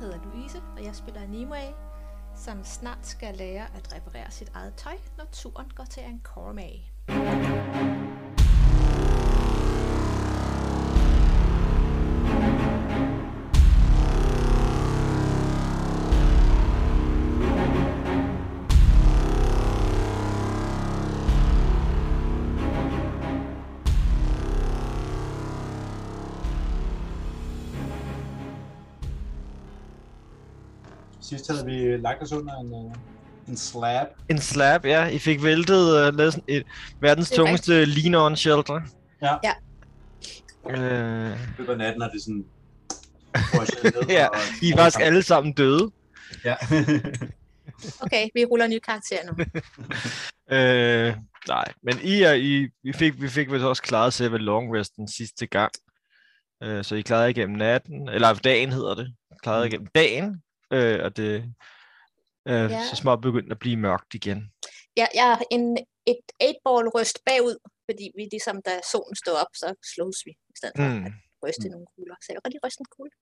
hedder Louise, og jeg spiller Nimue, som snart skal lære at reparere sit eget tøj, når turen går til en Sidst havde vi lagt os under en, uh, en slab. En slab, ja. I fik væltet uh, lavet sådan et verdens er tungeste lean-on shelter. Ja. Ja. Øh, af natten har det sådan... ned Ja, og- I er faktisk alle sammen døde. Ja. Okay, vi ruller nye karakterer nu. Øh, nej, men I, er, I vi fik, vi fik vel også klaret selve long resten sidste gang. Øh, så I klarede igennem natten, eller dagen hedder det. Klarede Mm. igennem dagen, øh, og det øh, Ja. ja. så småt begyndte at blive mørkt igen. Jeg, jeg er en, et 8-ball ryst bagud, fordi vi ligesom, da solen stod op, så slås vi, i stedet for Mm. at ryste mm. nogle kugler. Så jeg kan godt lide ryste en kugle.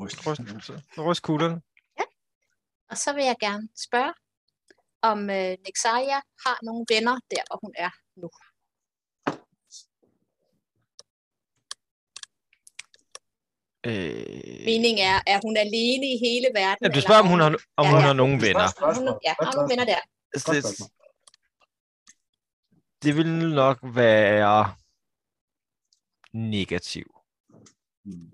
Ryst. Ryst, så ryst kuglerne. Og så vil jeg gerne spørge, om øh, Nexaria har nogle venner der, hvor hun er nu. Øh, Meningen er, er hun alene i hele verden? ja, du eller spørger, om er hun har, om Ja, hun ja. har nogen venner. Hun, ja, har hun nogle venner der? Det, det vil nok være negativ. Mm.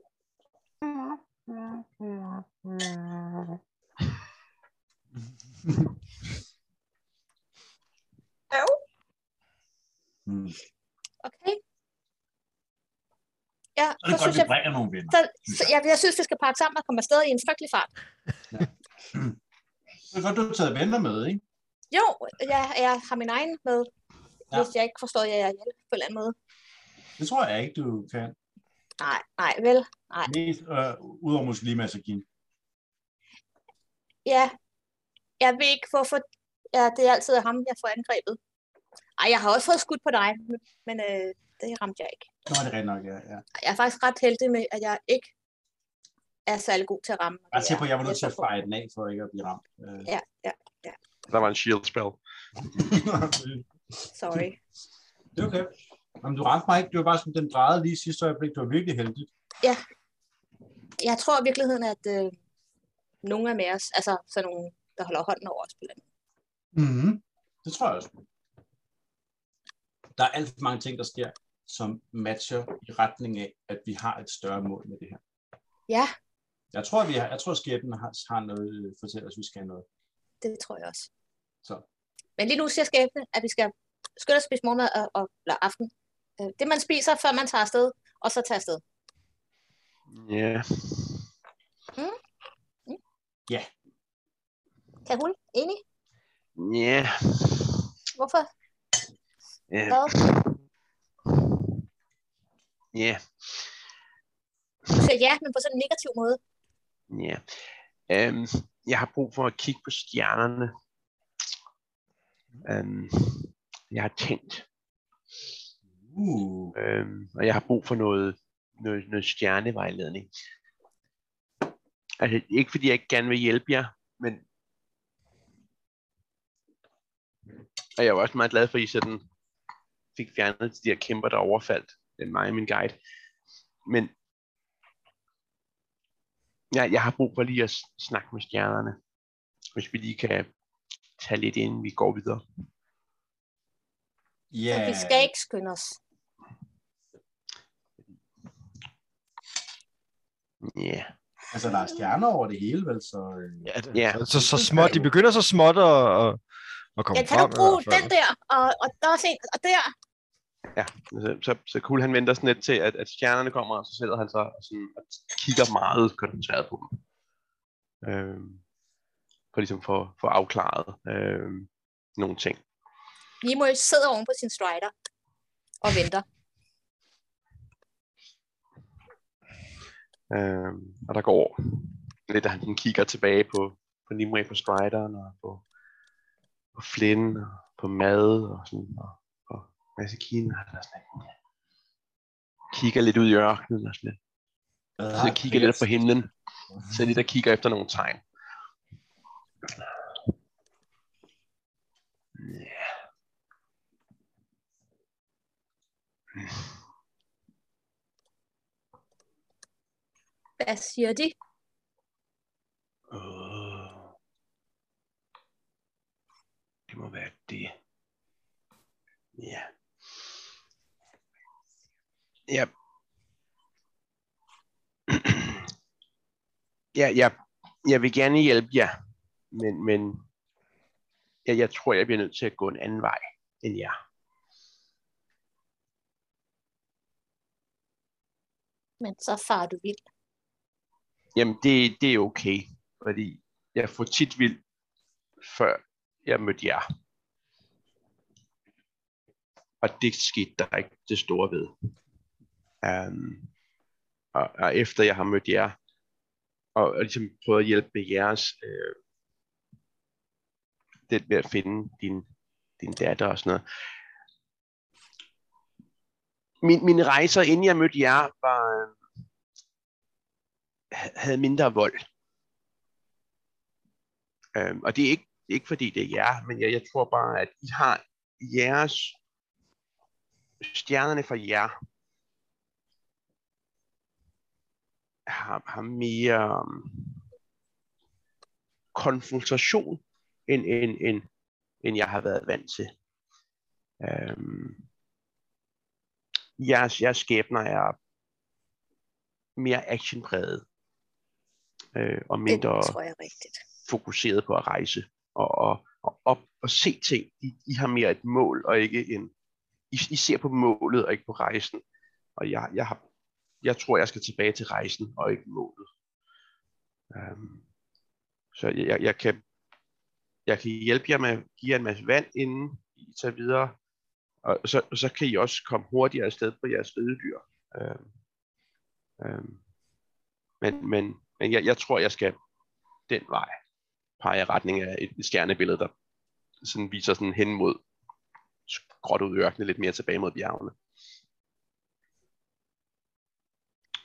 Okay. Ja, Så er så det godt, synes vi jeg, bringer nogle venner. så, så jeg, jeg synes, vi skal pakke sammen og komme afsted i en frygtelig fart. Det er godt, du har taget venner med, ikke? Jo, jeg, jeg har min egen med, Ja. ja. hvis jeg ikke forstår, at jeg er hjælp på en eller anden måde. Det tror jeg ikke, du kan. Nej, nej, vel? Nej. Mest øh, udover måske lige Masakin. Ja, jeg ved ikke, hvorfor ja, det er altid ham, jeg får angrebet. Ej, jeg har også fået skudt på dig, men øh, det ramte jeg ikke. Nu er det rent nok, ja. ja. Jeg er faktisk ret heldig med, at jeg ikke er særlig god til at ramme. Jeg er på, at jeg var nødt til at feje den af, for ikke at blive ramt. Øh. Ja, ja, Der var en shield spell. sorry. det er okay. Jamen, du ramte mig ikke. Det var bare sådan, den drejede lige sidste øjeblik. Det var virkelig heldigt. Jeg tror i virkeligheden, at øh, nogle af med os, altså sådan nogle, der holder hånden over os på landet. Mm-hmm. Det tror jeg også. Der er alt for mange ting, der sker, som matcher i retning af, at vi har et større mål med det her. Ja, Jeg tror, vi har, jeg tror skæbnen har, har noget fortæller os, vi skal have noget. det tror jeg også. Så. Men lige nu siger skæbne, at vi skal skynde at spise morgenmad og, og eller aften. Øh, Det man spiser, før man tager afsted, og så tager afsted. Ja. Kan hun? Enig? Ja. Hvorfor? Ja. Hvad? Ja. Du siger ja, men på sådan en negativ måde. Ja. Øhm, jeg har brug for at kigge på stjernerne. Øhm, jeg har tænkt, Uh, øhm, og jeg har brug for noget, noget, noget stjernevejledning. Altså ikke fordi jeg ikke gerne vil hjælpe jer, men og jeg var også meget glad for, at I sådan fik fjernet de her kæmper, der overfaldt den mig og min guide. Men ja, jeg har brug for lige at snakke med stjernerne, hvis vi lige kan tage lidt inden vi går videre. ja. Men vi skal ikke skynde os. Ja, Altså, der er stjerner over det hele, vel? Så, øh, Ja, det, Ja. Så, så, så småt, de begynder så småt at, at, at komme Ja, kan frem. du bruge den der, og, og der er og der. Ja. Så, så, så Kul han venter sådan lidt til, at, at stjernerne kommer, og så sætter han sig og, sådan, og kigger meget koncentreret på dem. Øhm, for ligesom for, for afklaret øhm, nogle ting. Nimoy sidder oven på sin strider og venter. Øhm, og der går lidt, at han kigger tilbage på, på Nimue på Strideren, og på, på Flynn, og på mad, og sådan, og på Masakine, og han er sådan lidt, kigger lidt ud i ørkenen, og sådan lidt. Så jeg kigger lidt op på himlen. Så lige der kigger efter nogle tegn. Ja. Hvad siger de? Åh. Det må være det. Ja. Ja. Ja, ja, jeg vil gerne hjælpe jer, men, men ja, jeg tror, jeg bliver nødt til at gå en anden vej end jer. Men så far du vild. Jamen, det, det er okay, fordi jeg får tit vild, før jeg mødte jer. Og det skete der ikke det store ved. Um, og, og efter jeg har mødt jer, og, og ligesom prøvet at hjælpe med jeres, øh, det med at finde din, din datter og sådan noget. Min, mine rejser, inden jeg mødte jer, var, øh, havde mindre vold. Øhm, og det er ikke, ikke fordi det er jer, men jeg, jeg tror bare, at I har jeres stjernerne for jer har, har mere um, konfrontation, end, end, end, end jeg har været vant til. Øhm, jeres, jeres skæbner er mere actionpræget øh, og mindre Det tror jeg rigtigt. fokuseret på at rejse og, og, og, op og se ting. I, I har mere et mål og ikke en... I, I ser på målet og ikke på rejsen. Og jeg, jeg, har, jeg tror, jeg skal tilbage til rejsen og ikke målet. Um, så jeg, jeg, kan, jeg kan hjælpe jer med at give jer en masse vand, inden I tager videre. Og så, så kan I også komme hurtigere afsted på jeres ridedyr. Um, øhm, um, øhm, men men, men jeg, jeg tror, jeg skal den vej peger i retning af et, et stjernebillede, der sådan viser sådan hen mod gråt ud i ørkenen, lidt mere tilbage mod bjergene.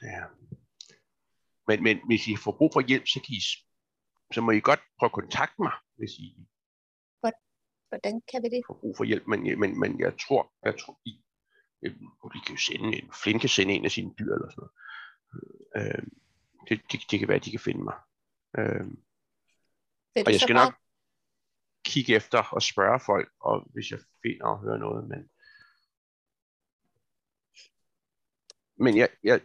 Ja. Men, men hvis I får brug for hjælp, så, kan I, så må I godt prøve at kontakte mig, hvis I Hvordan kan vi det? får brug for hjælp. Men, men, men jeg tror, jeg tror I, og de kan jo sende en, Flynn kan sende en af sine dyr eller sådan noget. Øh, det, det, det kan være, at de kan finde mig. Øh, Og jeg skal nok kigge efter og spørge folk, og hvis jeg finder og hører noget, men men jeg, jeg,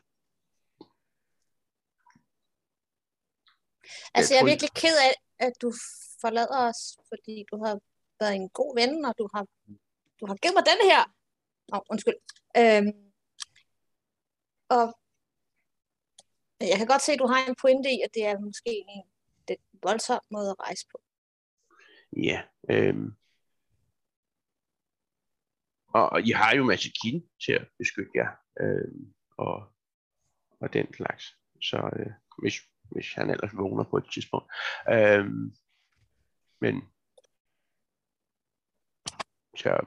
Altså, jeg er virkelig ked af, at du forlader os, fordi du har været en god ven, og du har, du har givet mig den her. Nå, undskyld. Øhm, og jeg kan godt se, at du har en pointe i, at det er måske en lidt voldsom måde at rejse på. ja, øhm, og, og I har jo Machikin til at beskytte jer, øhm, og, og den slags, så øh, hvis, hvis han ellers vågner på et tidspunkt. Øhm, men, så,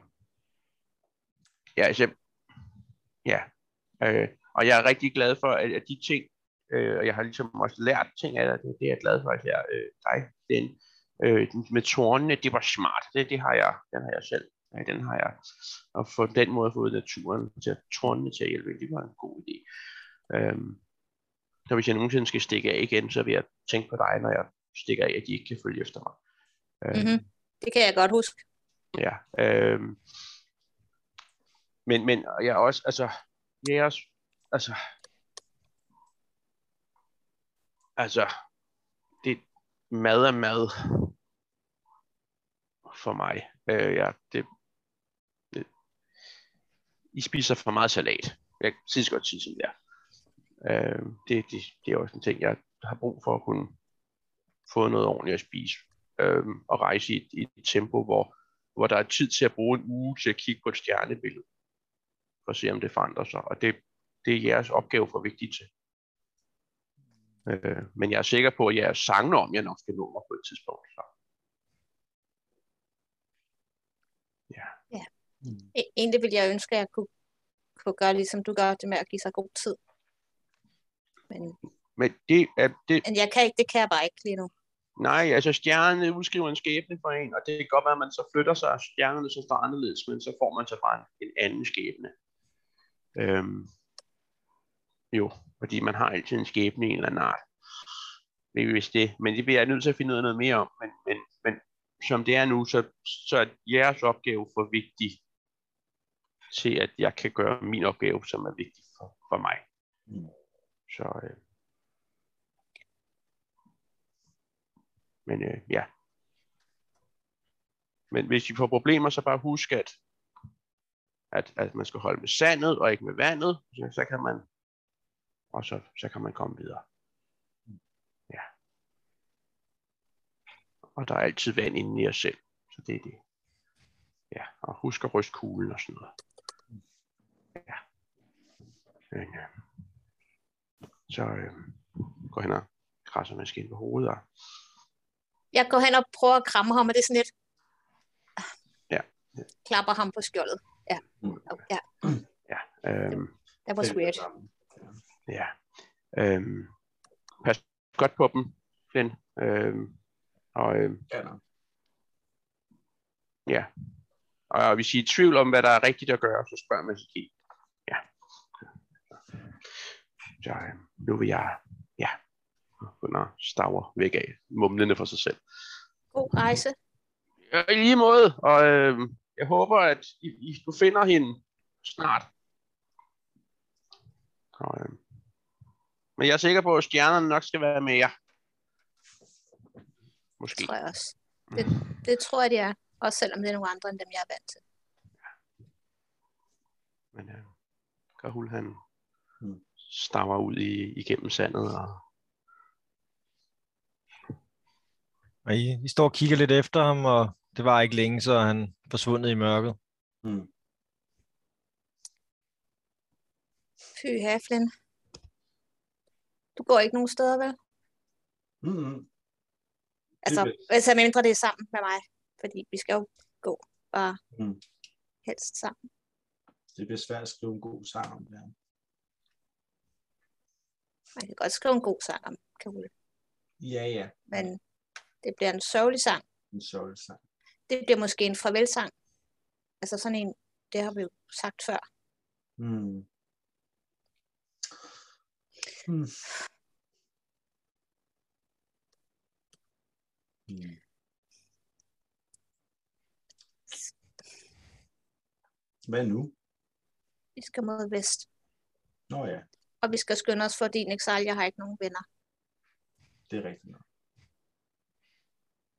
ja, altså, ja, øh, og jeg er rigtig glad for, at, at de ting, øh, og jeg har ligesom også lært ting af dig, det, det er jeg glad for, at jeg, øh, dig, den, øh, den med tårnene, det var smart, det, det har jeg, den har jeg selv, ja, den har jeg, og på den måde fået naturen til at tårnene til at hjælpe, det var en god idé. Øhm, så hvis jeg nogensinde skal stikke af igen, så vil jeg tænke på dig, når jeg stikker af, at de ikke kan følge efter mig. Øhm, Mhm. Det kan jeg godt huske. Ja. Øhm, men, men jeg er også, altså, jeg er også, altså, altså, det mad er mad for mig. Øh, ja, det, det, I spiser for meget salat. Jeg kan sidst godt sige sådan der. Øh, det, det, det er også en ting, jeg har brug for at kunne få noget ordentligt at spise. Øh, og rejse i et, i et tempo, hvor, hvor der er tid til at bruge en uge til at kigge på et stjernebillede, for at se, om det forandrer sig. Og det, det er jeres opgave for vigtigt til. Øh, men jeg er sikker på, at jeres sangende om, jeg nok skal nå mig på et tidspunkt. Så. Ja. E-, egentlig ville jeg ønske, at jeg kunne, kunne gøre, ligesom du gør det med at give sig god tid. Men, Men det er det, men jeg kan ikke, det kan jeg bare ikke lige nu. nej, altså stjernerne udskriver en skæbne for en, og det kan godt være, at man så flytter sig, og stjernerne så står anderledes, men så får man så bare en, en anden skæbne. Øhm, jo, fordi man har altid en skæbne i en eller anden art. Det er vist det, men det bliver jeg nødt til at finde ud af noget mere om, men, men, men som det er nu, så, så er jeres opgave for vigtig til, at jeg kan gøre min opgave, som er vigtig for, for mig. Mm. Så, øh. Men øh, ja. Men hvis I får problemer, så bare husk, at, at, at man skal holde med sandet og ikke med vandet, så, så kan man og så, så kan man komme videre. Ja. Og der er altid vand inde i os selv, så det er det. Ja, og husk at ryste kuglen og sådan noget. Ja. Men, øh, så øh, går hen og krasser maskinen på hovedet. Og, Jeg går hen og prøver at kramme ham, og det er sådan lidt... Ja. Klapper ham på skjoldet. Ja. Mm. ja, ja, øh, that was weird. ja. Øh, pas godt på dem, Flynn. Øh, og øh, Ja. Ja. Og hvis I er i tvivl om, hvad der er rigtigt at gøre, så spørg mig sig. Ja. Øh, nu vil jeg, ja, begynder staver væk af, mumlende for sig selv. God rejse. Ja, I lige måde, og øh, jeg håber, at I, I, du finder hende snart. Og, øh, men jeg er sikker på, at stjernerne nok skal være med jer. Måske. tror jeg også. Det, det tror jeg, det er. Også selvom det er nogle andre end dem, jeg er vant til. Men øh, Kahul, han Mm. Stammer ud i, igennem sandet. Og, Og I, I står og kigger lidt efter ham, og det var ikke længe, så han forsvundet i mørket. Mm. Fy Haflin. Du går ikke nogen steder, vel? Mm-hmm. Altså, altså mindre det er sammen med mig. Fordi vi skal jo gå bare Mm. helst sammen. Det bliver svært at skrive en god sang om det her. Man kan godt skrive en god sang om Kahul, Ja, ja. men det bliver en sørgelig sang. En sørgelig sang. Det bliver måske en farvelsang. Altså sådan en, det har vi jo sagt før. Mm. Mm. Mm. Hvad nu? Vi skal mod vest. Nå ja, Og vi skal skynde os for din exile. Jeg har ikke nogen venner. det er rigtigt nok.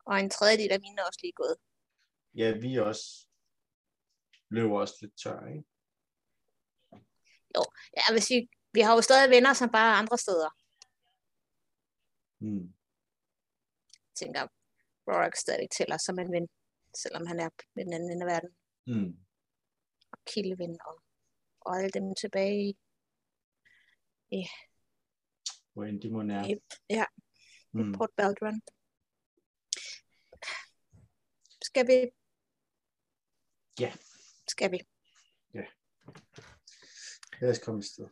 Og en tredjedel af mine er også lige gået. Ja, vi også løber også lidt tør, ikke? Ja, hvis vi, vi har jo stadig venner, som bare er andre steder. Mm. Jeg tænker, Rorik stadig tæller som en ven, selvom han er ved den anden ende af verden. Mm. Og Kildeven og, og alle dem tilbage i Hvor end de må nære. Yep, ja. Mm. Port Baldron. Skal vi? Ja. Skal vi? Lad os komme i sted.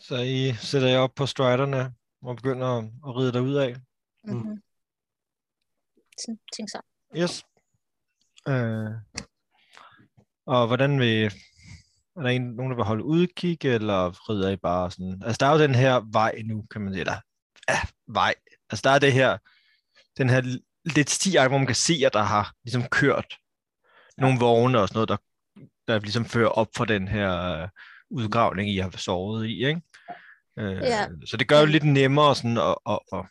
Så I sætter jer op på striderne og begynder at, ride derud af. Mm-hmm. Sådan, tænk så. Yes. Øh, og hvordan vil... Er der en, nogen, der vil holde udkig, eller rider I bare sådan... Altså, der er jo den her vej nu, kan man sige. Eller, ja, vej. Altså, der er det her... Den her lidt sti, hvor man kan se, at der har ligesom kørt nogle vogne og sådan noget, der, der ligesom fører op for den her øh, udgravning, I har sovet i, ikke? Øh, Ja. Så det gør jo lidt nemmere sådan at, at, at,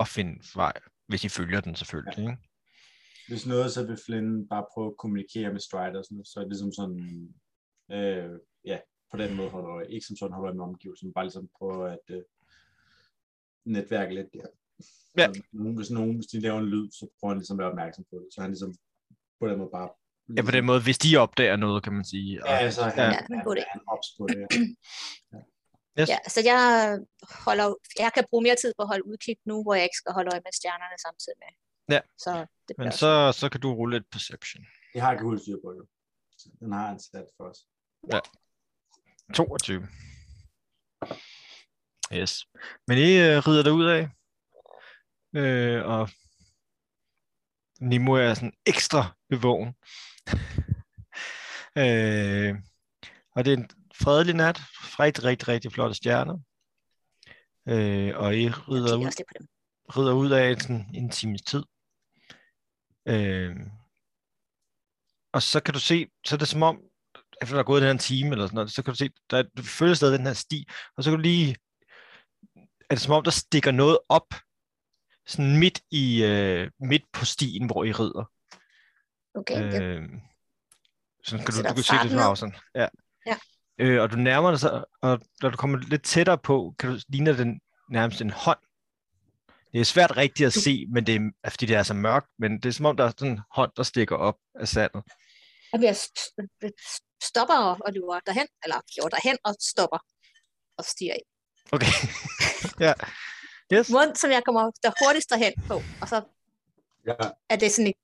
at finde vej, hvis I følger den selvfølgelig, ikke? Hvis noget, så vil Flynn bare prøve at kommunikere med Strider, sådan, så er det ligesom sådan, øh, ja, på den måde holder øje. Ikke som sådan holder øje med omgivelsen, bare ligesom prøve at øh, netværke lidt der. Ja. Så nogen, hvis, nogen, hvis de laver en lyd, så prøver han ligesom at være opmærksom på det. Så han ligesom på den måde bare... Ja, på den måde, hvis de opdager noget, kan man sige. Og, Ja, så han, Ja. han, han, han ops på det. Ja. yes. Ja, så jeg holder, jeg kan bruge mere tid på at holde udkig nu, hvor jeg ikke skal holde øje med stjernerne samtidig med. Ja. Så det Men så, så kan du rulle et perception. Det har jeg ikke styr på, jo. Den har han sat for os. 22. Yes. Men I øh, rider der ud af, øh, og Nemo er sådan ekstra bevågen. øh, og det er en fredelig nat, rigtig, rigtig, rigtig flotte stjerner. Øh, og I rider ud, rider ud af sådan en times tid. Øh, og så kan du se, så er det som om, efter der er gået den her time eller sådan noget, så kan du se, der er, du følger stadig den her sti, og så kan du lige, er det som om, der stikker noget op, sådan midt i, øh, midt på stien, hvor I rider. Okay, øh, Øh, sådan kan du, Sætter du kan se det afstand. Ja. Ja. Øh, og du nærmer dig så, og når du kommer lidt tættere på, kan du ligner den nærmest en hånd. Det er svært rigtigt at se, men det er, fordi det er så mørkt, men det er som om, der er sådan en hånd, der stikker op af sandet. Og jeg st- st- stopper og, løber derhen, eller går derhen og stopper og stiger ind. Okay. ja. Yes. Måden, som jeg kommer der hurtigst derhen på, og så Ja. er det sådan et...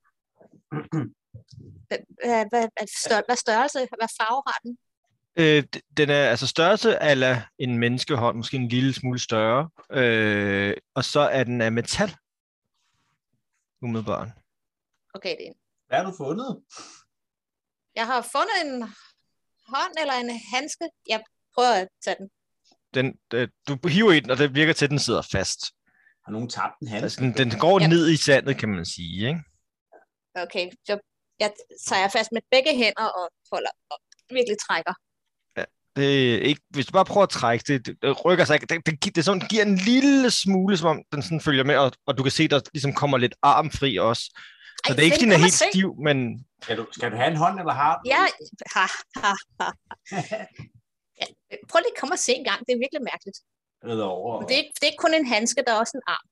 Hvad, hvad, stør, hvad størrelse, hvad farve har den? Øh, den er altså størrelse ala en menneskehånd, måske en lille smule større. Øh, og så er den af metal. Umiddelbart. Okay, det er en. Hvad har du fundet? Jeg har fundet en hånd eller en handske. Jeg prøver at tage den. Den, øh, du hiver i den, og det virker til, at den sidder fast. Har nogen tabt en handske? Altså, den, den går Ja. ned i sandet, kan man sige. Ikke? Okay, så jeg tager fast med begge hænder og holder og virkelig trækker. Det er ikke, hvis du bare prøver at trække det, det, det rykker sig ikke. Det, det, det, er sådan, det giver en lille smule, som om den sådan følger med, og, og du kan se, der ligesom kommer lidt armfri også. Så Ej, det er ikke, fordi den er helt se. stiv, men Skal du, skal du have en hånd, eller har du? Ja, ha, ha, ha. ja, prøv lige at komme og se en gang. Det er virkelig mærkeligt. Rider over. Men det er, det er ikke kun en handske, der er også en arm.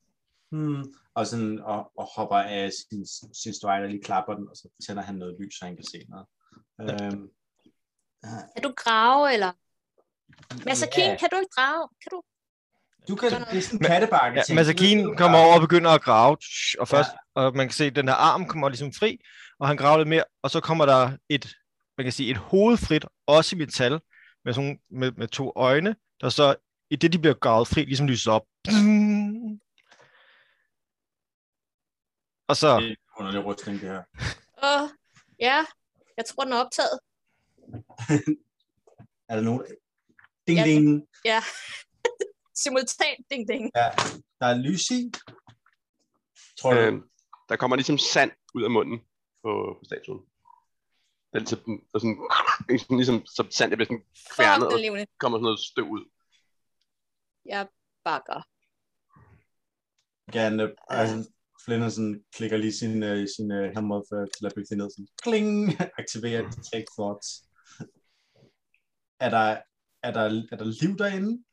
Hmm. Og, sådan, og, og hopper af sin, sin strider, lige klapper den, og så tænder han noget lys, så han kan se noget. Øhm, Kan du grave, eller... Masakin, ja, kan du ikke grave? Kan du? Du kan, det er sådan en kattebakke. ja, Masakin kommer over og begynder at grave, og først, og man kan se, at den her arm kommer ligesom fri, og han graver lidt mere, og så kommer der et, man kan sige, et hovedfrit, også i metal, med, sådan, med, med to øjne, der så, i det de bliver gravet fri, ligesom lyser op. Og så, Det er underlig rustning, det her. Åh, ja, jeg tror, den er optaget. Er der nogen? Ding, Ja. ding. Ja. Simultant, ding, ding. Ja, der er lys i. Tror du? Øh, der kommer ligesom sand ud af munden på, på statuen. Den er sådan, er sådan, sådan, ligesom som sand, der bliver sådan kværnet, og er kommer sådan noget støv ud. Jeg bakker. gerne, altså, Flinderson klikker lige sin, uh, sin uh, hammer for til at bygge det ned. Sådan, kling, aktiverer detect thoughts. Er der, er der, er der liv derinde?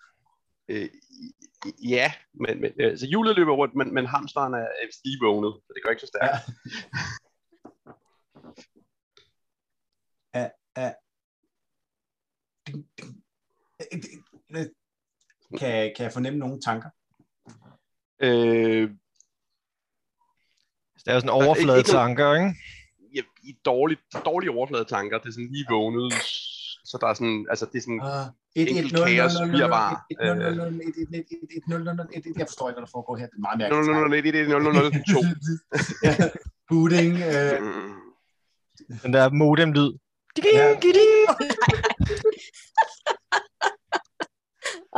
Øh, ja, men, men øh, så hjulet løber rundt, men, men hamsteren er, er vist lige vågnet, så det går ikke så stærkt. Ja. Er, er, kan, kan jeg fornemme nogle tanker? Øh, det er jo sådan ikke- overflade tanker, ikke? ja, i dårlige, dårlige overfladetanker, det er sådan lige vågnet, så der er sådan, altså det er sådan, Uh, Enkelt kaos, virvar. Jeg forstår ikke, hvad der foregår her. Det er meget 0, 0, 0, 1, 1, 0, 0, 0, 2. ja, booting. Øh. Den der modem-lyd. Ja.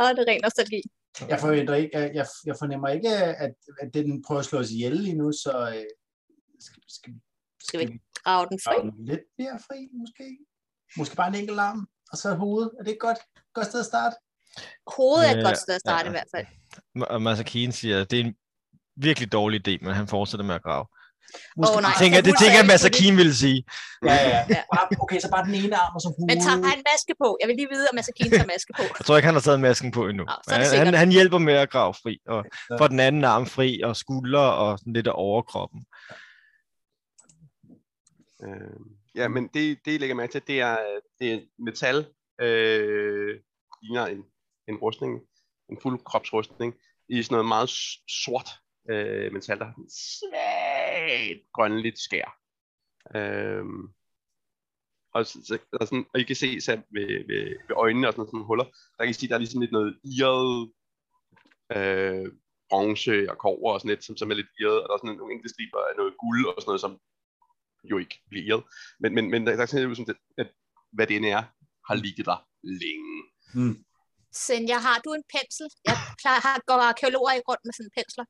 Åh, det er ren nostalgi. jeg, forventer ikke, jeg, jeg, fornemmer ikke, at, at den prøver at slå os ihjel lige nu, så øh, skal, skal, Skal vi grave den fri? grave den lidt mere fri, måske? Måske bare en enkelt arm, og så hovedet. Er det ikke godt? Godt sted at starte? Hovedet er et Ja, godt sted at starte ja. i hvert fald. Og Masakine siger, at det er en virkelig dårlig idé, men han fortsætter med at grave. Måske Åh, nej. Det tænker, det tænker jeg, Masakine ville sige. Ja, ja. Ja. Okay, så bare den ene arm og så hovedet. Men tager han maske på? Jeg vil lige vide, om Masakin tager maske på. Jeg tror ikke, han har taget masken på endnu. Det han, han, han hjælper med at grave fri, og Ja. får den anden arm fri, og skuldre og sådan lidt af overkroppen. Øh, ja, men det, det jeg lægger mærke til, det er, det er metal, øh, ligner en, en rustning, en fuld kropsrustning, i sådan noget meget sort øh, metal, der har sådan svagt grønligt skær. Øh, og, så, så, og, sådan, og I kan se selv ved, ved, ved øjnene og sådan, sådan nogle huller, der kan I se, der er ligesom lidt noget irret øh, bronze og kover og sådan lidt, som, som er lidt irret, og der er sådan nogle enkelte striber af noget guld og sådan noget, som jo ikke bliver irret. Men, men, men der, er sådan lidt, som, at hvad det end er, har ligget der længe. Mm. Senja, har du en pensel? Jeg plejer, har, går arkeologer i rundt med sådan pensler.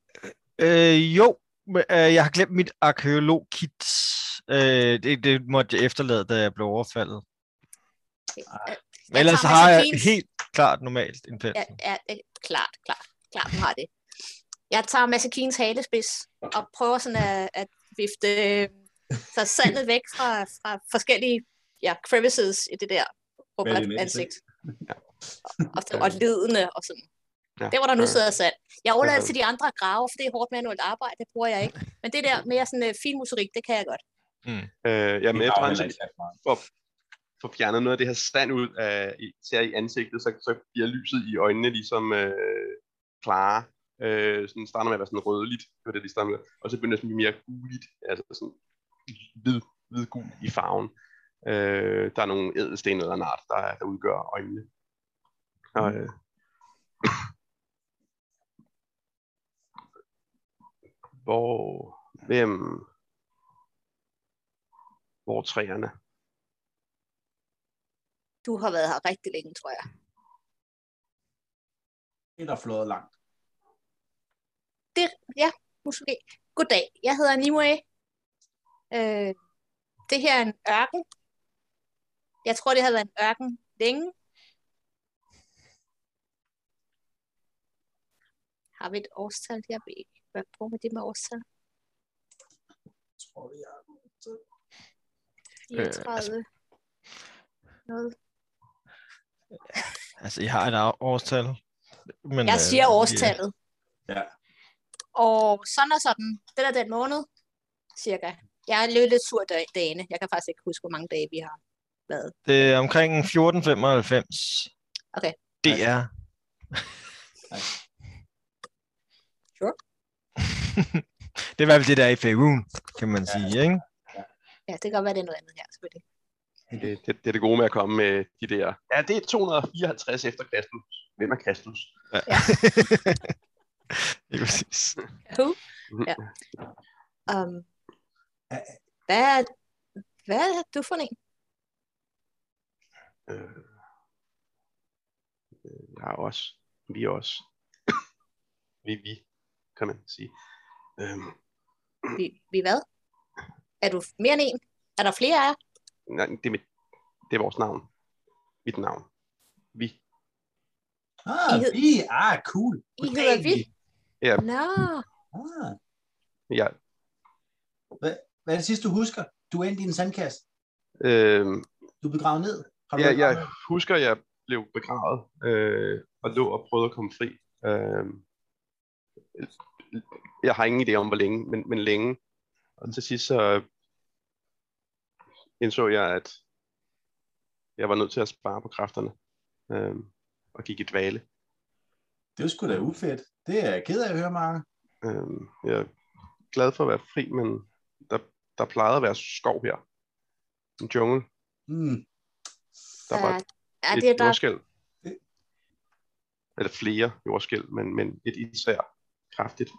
Øh, jo, øh, jeg har glemt mit arkeolog-kit. Øh, det, det måtte jeg efterlade, da jeg blev overfaldet. Øh, Men ellers har jeg Masakins- helt klart normalt en pensel. Ja, ja, ja, klart, klart, klart, du har det. Jeg tager Masakins halespids og prøver sådan at, at vifte øh, så sandet væk fra, fra forskellige ja, crevices i det der er næste? ansigt. Og, så- og lidende og sådan. Ja. Det var der nu Ja. sidder sand. Jeg overlader Ja. til de andre at grave, for det er hårdt manuelt arbejde, det bruger jeg ikke. Men det der mere sådan uh, fin motorik, det kan jeg godt. Øh, ja, men Det efterhånden, meget. får, fjernet noget af det her sand ud af, især i ansigtet, så, så bliver lyset i øjnene ligesom øh, klare. Øh, sådan starter med at være sådan rødligt, det var det, de starter med, og så begynder det sådan at blive mere guligt, altså sådan hvid, hvidgul i farven. Øh, der er nogle ædelsten eller en art, der, der udgør øjnene. Og, øh, hvor, hvem, hvor er træerne? Du har været her rigtig længe, tror jeg. Det er flået langt. Det, ja, måske. Goddag, jeg hedder Nimue. Øh, det her er en ørken. Jeg tror, det har været en ørken længe. Har vi et årstal? Jeg ved ikke, hvad bruger vi det med årstal? Tror jeg. 34. Noget. Altså, jeg har et år- årstal. Men, Jeg øh, siger vi- årstallet. Ja. Og sådan og sådan. Den er den måned, cirka. Jeg er lidt, lidt sur dag- dagene. Jeg kan faktisk ikke huske, hvor mange dage vi har været. Det er omkring 1495. Okay. Det er... Sure. det er i hvert fald det, der er i Faerun, kan man sige, ikke? Ja, det kan godt være, det er noget andet her, selvfølgelig. Det, det, det er det gode med at komme med de der... Ja, det er 254 efter Kristus. Hvem er Kristus? Ja. det er præcis. Who? Ja. Um, hvad, er, hvad er du for en? Øh, øh, jeg er også. Vi er også. vi, vi, kan man sige. Øhm, Vi, vi hvad? Er du mere end en? Er der flere af jer? nej, det, er mit, det er vores navn. Mit navn. Vi. Ah, hed- vi. Ah, cool. I hedder vi? Ja, Nå, Ah, jeg, hvad er det sidste, du husker? Du endte i en sandkasse. øhm, Du er begravet ned. Har du jeg, været jeg husker, jeg blev begravet øh, og lå og prøvede at komme fri. Øh, jeg har ingen idé om, hvor længe, men, men længe. Og til sidst så indså jeg, at jeg var nødt til at spare på kræfterne øh, og gik i dvale. Det er sgu da ufedt. Det er jeg ked af at høre, Mark. Øh, jeg er glad for at være fri, men der, plejede at være skov her. En jungle. Mm. Der var er, et, er et det der? jordskælv. Eller flere jordskælv, men, men et især kraftigt.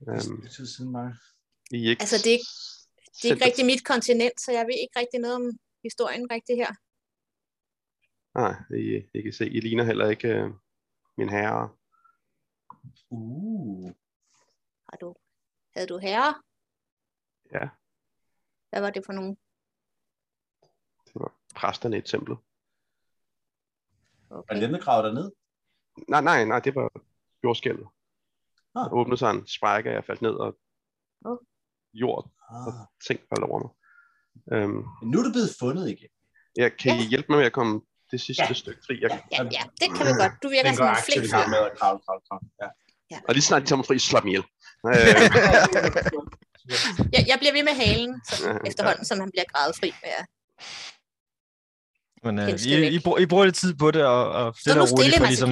Er Mark. I er ikke Altså, det er ikke- Det er ikke rigtig mit kontinent, så jeg ved ikke rigtig noget om historien rigtig her. Nej, I, I kan se, I ligner heller ikke øh, min herre. Uh. Har du, havde du herre? Ja. Hvad var det for nogen? Det var præsterne i templet. Var Okay. det dem, der gravede dig ned? Nej, nej, nej, det var jordskælvet. Ah. Der åbnede sig en sprække, og jeg faldt ned, og Åh. jord Ah. og ting faldt over mig. Øhm, Men nu er du blevet fundet igen. jeg, kan I Ja. hjælpe mig med at komme det sidste Ja. stykke fri? Jeg, Ja, ja, det kan vi godt. Du virker som en flink i fyr. med at kravle, kravle, kravle. Ja. og lige snart de tager mig fri, slår dem ihjel. Øh, Jeg, jeg bliver ved med halen, så Ja, efterhånden, som han bliver grædefri. Ja. Men øh, I, det I, bruger, I bruger lidt tid på det, og, og stille nu og roligt for ligesom...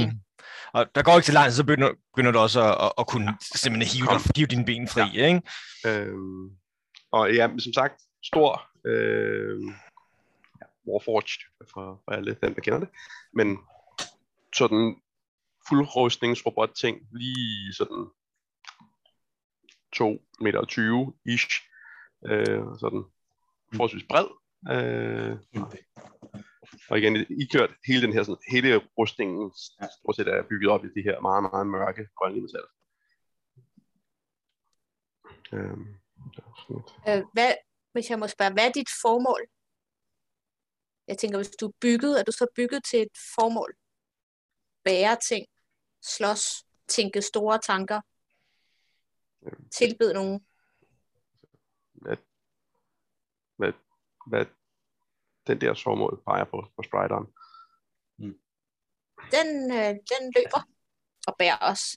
Og der går ikke til langt, så begynder, begynder du også at, at, at kunne simpelthen hive, dig, hive dine ben fri, ikke? Øhm, og ja, men som sagt, stor Øh, ja, Warforged, for, for alle dem, der kender det. Men sådan fuldrustningsrobot ting, lige sådan 2 meter 20 ish, øh, sådan forholdsvis bred. Øh, og igen, I kørt hele den her, sådan, hele rustningen stort set er bygget op i de her meget, meget mørke grønne metaller. Sådan lidt. Øh, hvad, hvis jeg må spørge, hvad er dit formål? Jeg tænker, hvis du er bygget, er du så bygget til et formål? Bære ting, slås, tænke store tanker, tilbede nogen. hvad, hvad, hvad den der formål peger på, på sprideren. Den, øh, den løber og bærer os.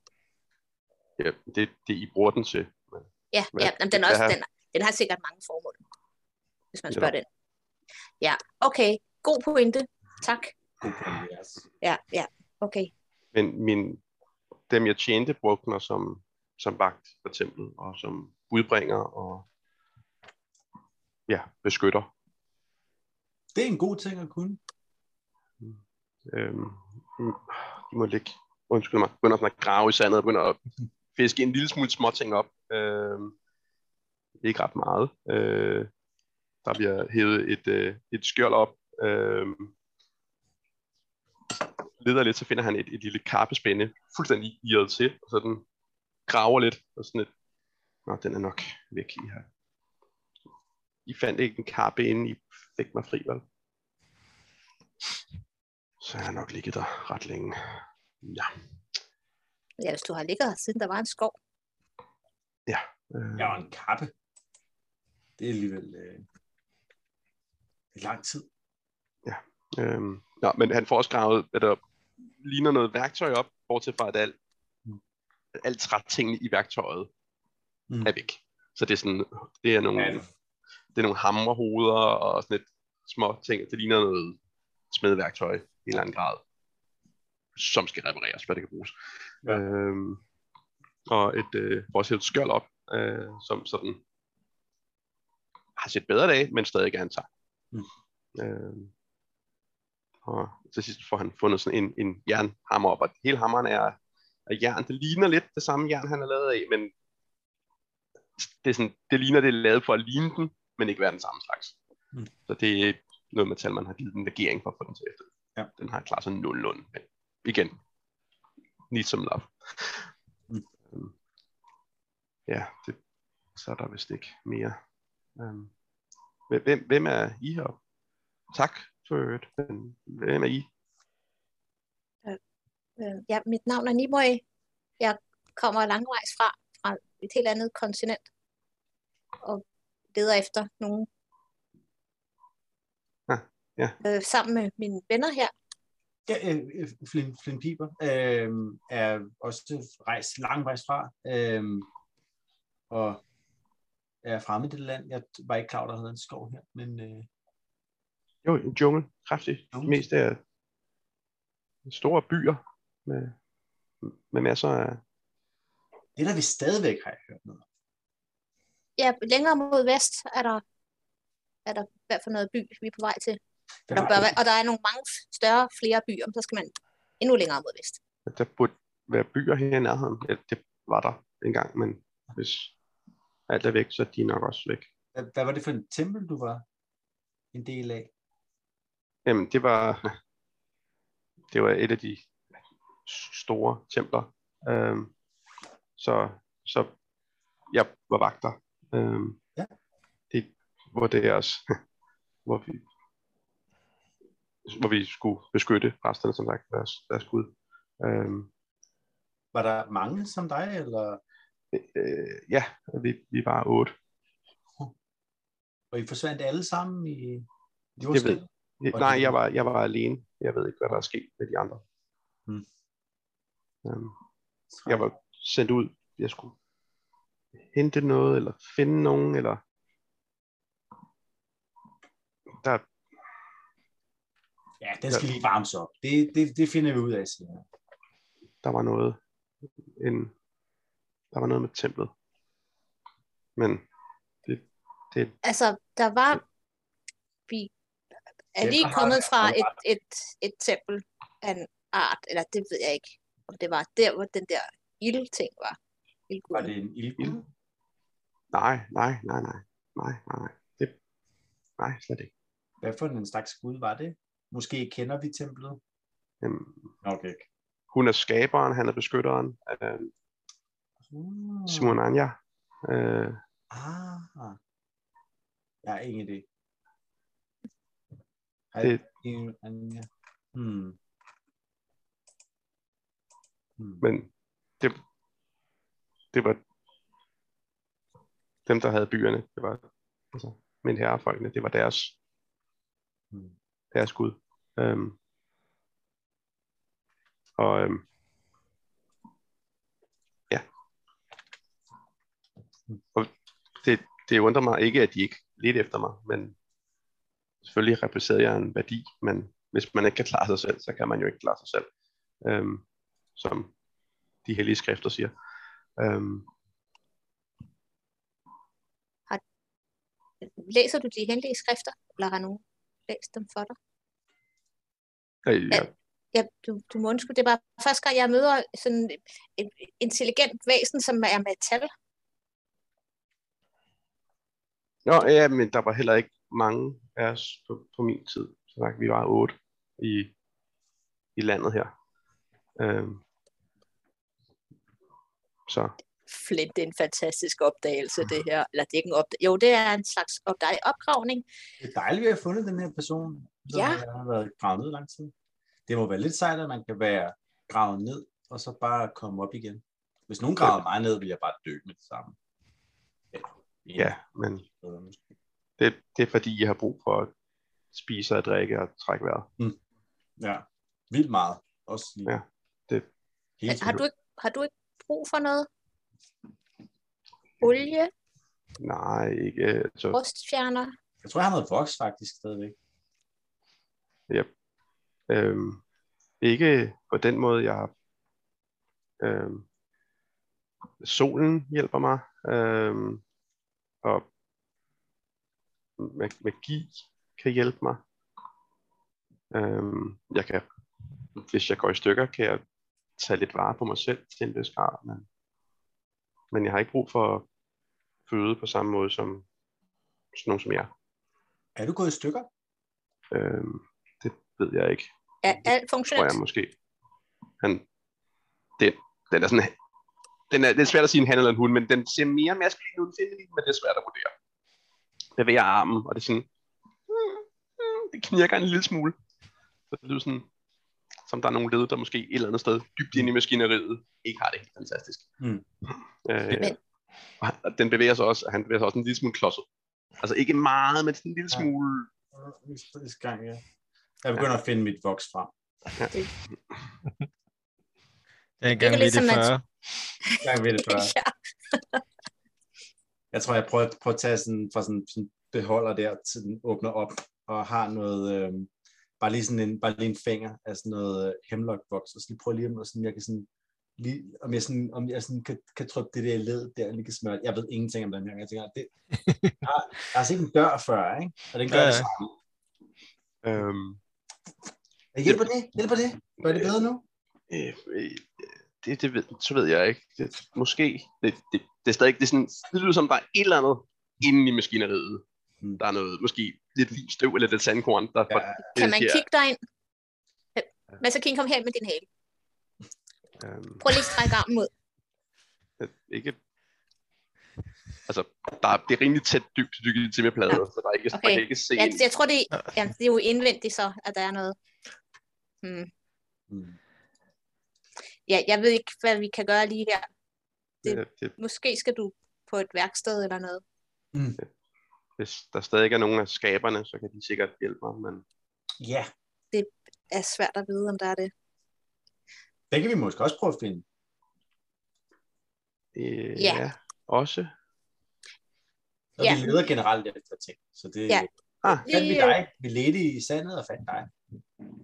Ja, det, det I bruger den til. Ja, Hvad- ja jamen, den, er også, den, den har sikkert mange formål, hvis man Ja. spørger den. Ja, okay. God pointe. Tak. God pointe, yes. Ja, ja, okay. Men min, dem jeg tjente, brugte mig som, som vagt for templet, og som budbringer og ja, beskytter. Det er en god ting at kunne. Øhm, de må ligge, undskyld mig, begynder sådan at grave i sandet og begynder at fiske en lille smule småting op. Øhm, ikke ret meget. Øh, der bliver hævet et, øh, et skjold op. Øhm, leder lidt, så finder han et, et lille karpespænde, fuldstændig irret til, og så den graver lidt, og sådan lidt, nå, den er nok væk i her. I fandt ikke en karpe, inden I fik mig fri, vel? Så jeg har nok ligget der ret længe. Ja. Ja, hvis du har ligget her, siden der var en skov. Øh, Ja, og en kappe. Det er alligevel øh, det er lang tid. Øhm, nå, men han får også gravet, at der ligner noget værktøj op, bortset fra at alt. Alt trætingene i værktøjet Mm. er væk. Så det er sådan, det er nogle, Ja, det- er nogle hammerhoveder og sådan lidt små ting. Det ligner noget smedværktøj i en eller anden grad, som skal repareres, hvad det kan bruges. Ja. Øhm, og et, øh, vores et skjold op, øh, som sådan har set bedre dage, men stadig er en tak. Mm. Øhm, og til sidst får han fundet sådan en, en jernhammer op, og hele hammeren er af jern. Det ligner lidt det samme jern, han er lavet af, men det, er sådan, det ligner, det er lavet for at ligne den, men ikke være den samme slags. Mm. Så det er noget metal, man har givet den legering for at få den til efter. Ja. Den har klaret sig nogenlunde, men igen, need some love. Mm. Øhm, ja, det, så er der vist ikke mere. Um, hvem, hvem er I her? Tak for. Men Hvem er I? Øh, ja, mit navn er Nimoy. Jeg kommer langvejs fra, fra et helt andet kontinent. Og leder efter nogen. Ah, ja. Øh, sammen med mine venner her. Ja, øh, øh, Flynn, Flynn Piper øh, er også rejst langvejs fra, øh, og er fremme i det land. Jeg var ikke klar over, der havde en skov her, men øh, Jo, en jungle. Kraftig. Jungle. Mest af store byer med, med masser af... det er der vi stadigvæk har jeg hørt noget. Ja, længere mod vest er der, er der hvad for noget by, vi er på vej til. Der bør og der er nogle mange større, flere byer, så skal man endnu længere mod vest. Der burde være byer her i nærheden. Ja, det var der engang, men hvis alt er væk, så er de nok også væk. Hvad, hvad var det for en tempel, du var en del af? Jamen, det var, det var et af de store templer. Øhm, så, så jeg var vagter. Øhm, Ja. Det var deres, hvor vi, hvor vi skulle beskytte præsterne, som sagt, deres, deres gud. Øhm, Var der mange som dig, eller øh, ja, vi, vi var otte. og I forsvandt alle sammen i Jeg ved, nej, det- jeg var, jeg var alene. Jeg ved ikke, hvad der er sket med de andre. Hmm. Øhm, jeg var sendt ud. Jeg skulle hente noget, eller finde nogen, eller der, Ja, den skal lige varmes op. Det, det, det finder vi ud af senere. der var noget, en, der var noget med templet. Men det, det, Altså, der var er Templer lige kommet fra et, et, et tempel af en art, eller det ved jeg ikke, om det var der, hvor den der ildting var. Var Ildguden. det en ildgud? Nej, nej, nej, nej. Nej, nej, nej. Det, nej, slet ikke. Hvad for en slags gud var det? Måske kender vi templet? Øhm, Nok ikke. hun er skaberen, han er beskytteren. Øh, Uh. Simon Anja. Øh, Ah. Jeg har ingen idé. Det- jeg ingen Anja? Hmm. Hmm. men det, det var dem, der havde byerne. Det var altså, min herrefolkene. Det var deres, Hmm. deres gud. Øhm, og øhm, ja. Og det, det undrer mig ikke, at de ikke ledte efter mig, men selvfølgelig repræsenterer jeg en værdi, men hvis man ikke kan klare sig selv, så kan man jo ikke klare sig selv. Øhm, som de hellige skrifter siger. Øhm, Læser du de hemmelige skrifter, eller har nogen læst dem for dig? øh, ja, Ja, du, du må undskylde, det var første gang, jeg møder sådan et intelligent væsen, som er med tal. Nå, ja, men der var heller ikke mange af os på, på min tid. Så vi var otte i, i landet her. Øhm, så Flint, det er en fantastisk opdagelse, det her. Eller det er ikke en opdagelse. Jo, det er en slags opdag- opgravning. Det er dejligt, at vi har fundet den her person, som Ja. har været gravet ned lang tid. Det må være lidt sejt, at man kan være gravet ned, og så bare komme op igen. Hvis nogen gravede mig ned, ville jeg bare dø med det samme. Ja, ja, men det, det er fordi, jeg har brug for at spise og drikke og trække vejret. Ja, vildt meget. Også lige. Ja, det- Hele Har du, ikke, har du ikke brug for noget? Olie, Nej, ikke. Så, rustfjerner? Jeg tror, jeg har noget voks faktisk stadigvæk. øhm, ikke på den måde, jeg har. Øhm, solen hjælper mig. Øhm, og mag- magi kan hjælpe mig. Øhm, jeg kan, hvis jeg går i stykker, kan jeg tage lidt vare på mig selv til en vis grad, men, men jeg har ikke brug for føde på samme måde som sådan nogen som jer. Er du gået i stykker? Øhm, det ved jeg ikke. Er alt tror funktionelt? jeg måske. Han, den, den er sådan, den er, det er svært at sige en han eller en hund, men den ser mere maskulin ud end men det er svært at vurdere. Bevæger armen, og det er sådan, mm, mm, det knirker en lille smule. Så det lyder sådan, som der er nogle led, der måske et eller andet sted, dybt inde i maskineriet, ikke har det helt fantastisk. Mm. Øh, Men- og den bevæger sig også, og han bevæger sig også en lille smule klodset. Altså ikke meget, men sådan en lille Ja. smule. Næste gang, ja. Jeg begynder at finde mit voks frem. Det er en gang lidt midt i som at- 40. Jeg ved det før. ja. Jeg tror, jeg prøver, prøver at tage sådan, fra sådan, sådan beholder der, til den åbner op, og har noget, øh, bare lige sådan en, bare lige en finger af sådan noget øh, hemlock voks, og så lige prøve lige om, og sådan, jeg kan sådan, lige, om jeg sådan, om jeg sådan kan, kan trykke det der led der, lige kan smøre. Jeg ved ingenting om den her. Jeg tænker, det, jeg, har, jeg har set en dør før, ikke? Og den gør Ja, det ja. samme. Øhm, Hjælper det? Hjælper det? Gør det bedre nu? Øh, øh, det, det ved, så ved jeg ikke. Det, måske. Det, det, det er stadig det er sådan, det lyder som, der er et eller andet inde i maskineriet. Hmm. Der er noget, måske lidt fint støv eller lidt sandkorn, der Ja, ja. Kan man kigge derind? Men så kan kom her med din hale. Øhm, Prøv lige at strække armen ud. øh, ikke, altså, der er, det er rimelig tæt dybt dykket til med plader, Ja. så der er ikke, okay. Okay. man kan ikke se Jeg, ind. jeg tror, det, ja, det er jo indvendigt så, at der er noget. Hmm. Mm. Ja, jeg ved ikke, hvad vi kan gøre lige her. det- det, det, Måske skal du på et værksted eller noget. Hvis der stadig ikke er nogen af skaberne, så kan de sikkert hjælpe mig, men Ja, Det er svært at vide, om der er det. det kan vi måske også prøve at finde. øh, Ja. ja, også. Og Ja. vi leder generelt efter ting. Så det Ja. Ah, fandt vi dig. Vi ledte i sandet og fandt dig.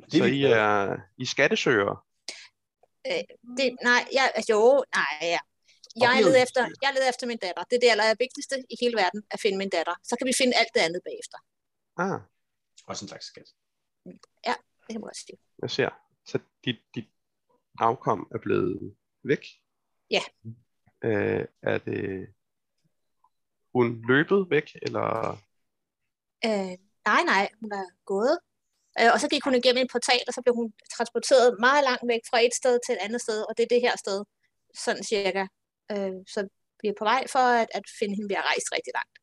Det så vi I er I skattesøgere? det, nej, jeg, altså, jo, nej, ja. Jeg leder, efter, jeg leder efter min datter. Det er det allervigtigste i hele verden, at finde min datter. Så kan vi finde alt det andet bagefter. Ah, Også en slags skat. Det kan man godt sige. Jeg ser. Så dit, dit afkom er blevet væk? Ja. Øh, er det hun løbet væk, eller? Øh, nej, nej, hun er gået. Øh, og så gik hun igennem en portal, og så blev hun transporteret meget langt væk fra et sted til et andet sted, og det er det her sted, sådan cirka. Øh, så vi er på vej for at, at finde hende ved at rejse rigtig langt.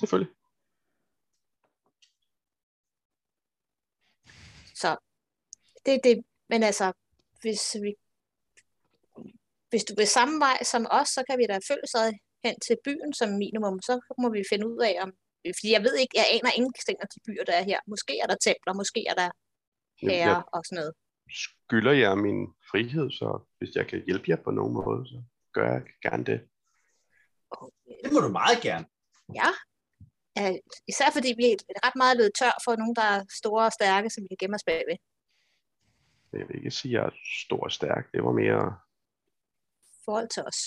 Selvfølgelig. Så det er det. Men altså, hvis vi hvis du vil samme vej som os, så kan vi da følge sig hen til byen som minimum. Så må vi finde ud af, om... Fordi jeg ved ikke, jeg aner ingen af de byer, der er her. Måske er der templer, måske er der herrer og sådan noget. Skylder jeg min frihed, så hvis jeg kan hjælpe jer på nogen måde, så gør jeg gerne det. Øh, Det må du meget gerne. ja, især fordi vi er ret meget løbet tør for nogen, der er store og stærke, som vi kan gemme os bagved. Jeg vil ikke sige, at jeg er stor og stærk. Det var mere, forhold til os.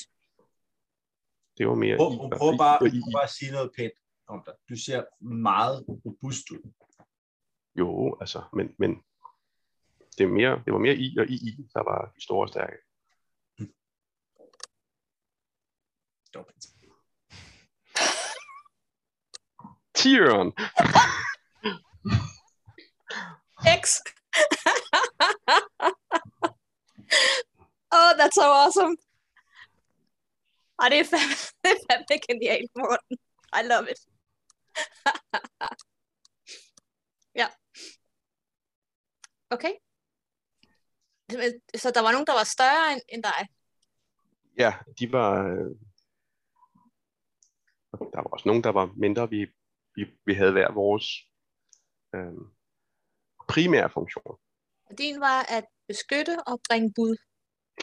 det var mere Prøv, prøv, bare, prøv bare at sige noget pænt om dig. Du ser meget robust ud. Jo, altså, men, men det, er mere, det var mere i og i, i der var de store og stærke. Stop it. Tyrion! X! oh, that's so awesome. I did fandme, det er fandme genialt, Morten. I love it. yeah. Okay. Så der var nogen, der var større end, end dig? Ja, de var... øh, Der var også nogen, der var mindre. Vi, vi, vi havde hver vores øh, primære funktion Og din var at beskytte og bringe bud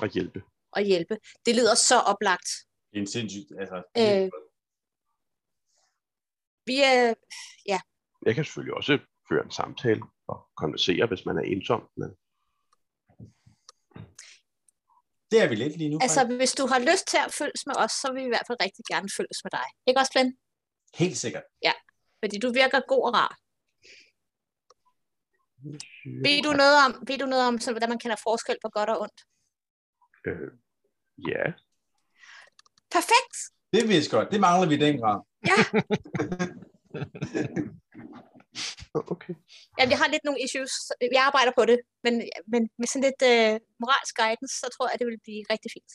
at hjælpe. og hjælpe. Det lyder så oplagt. Det er en sindssygt, altså. Øh. Vi er, Jeg kan selvfølgelig også føre en samtale og konversere, hvis man er ensom. Men det er vi lidt lige nu. altså, faktisk. hvis du har lyst til at følges med os, så vil vi i hvert fald rigtig gerne følges med dig. Ikke også, Glenn? Helt sikkert. Fordi du virker god og rar. Ved du noget om, ved du noget om sådan, hvordan man kender forskel på godt og ondt? Øh, ja, Perfekt! Det er vist godt. Det mangler vi i den grad. okay. Jamen, jeg har lidt nogle issues. Jeg arbejder på det. Men, men med sådan lidt øh, moralsk guidance, så tror jeg, det vil blive rigtig fint.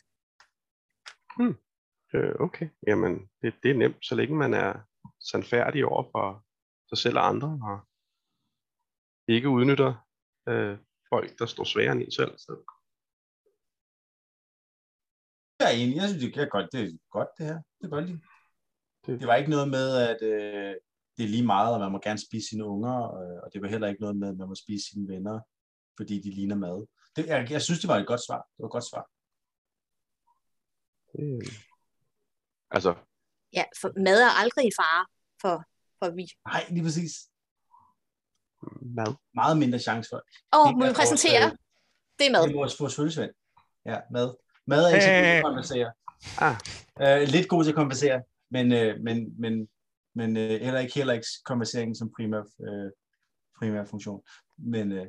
Øh, okay. Jamen, det, det er nemt, så længe man er sandfærdig over for sig selv og andre, og ikke udnytter øh, folk, der står sværere end en selv. Så, Jeg er enig. Jeg synes, det er godt. Det er godt, det her. Det er godt lige. Det- Det var ikke noget med, at øh, det er lige meget, og man må gerne spise sine unger, øh, og det var heller ikke noget med, at man må spise sine venner, fordi de ligner mad. Det, jeg, jeg synes, det var et godt svar. Det var et godt svar. det, altså, Ja, for mad er aldrig i fare for, for vi. Nej, lige præcis. mad. Meget mindre chance for. Åh, Det må vi præsentere? vores, Det er mad. Det er vores, vores følgesvend. Ja, mad. Mad er ikke så god til at kompensere. Ah. Øh, lidt god til at kompensere, men, øh, men, men, men øh, heller ikke heller ikke kompenseringen som primær, øh, primær funktion. Men, øh,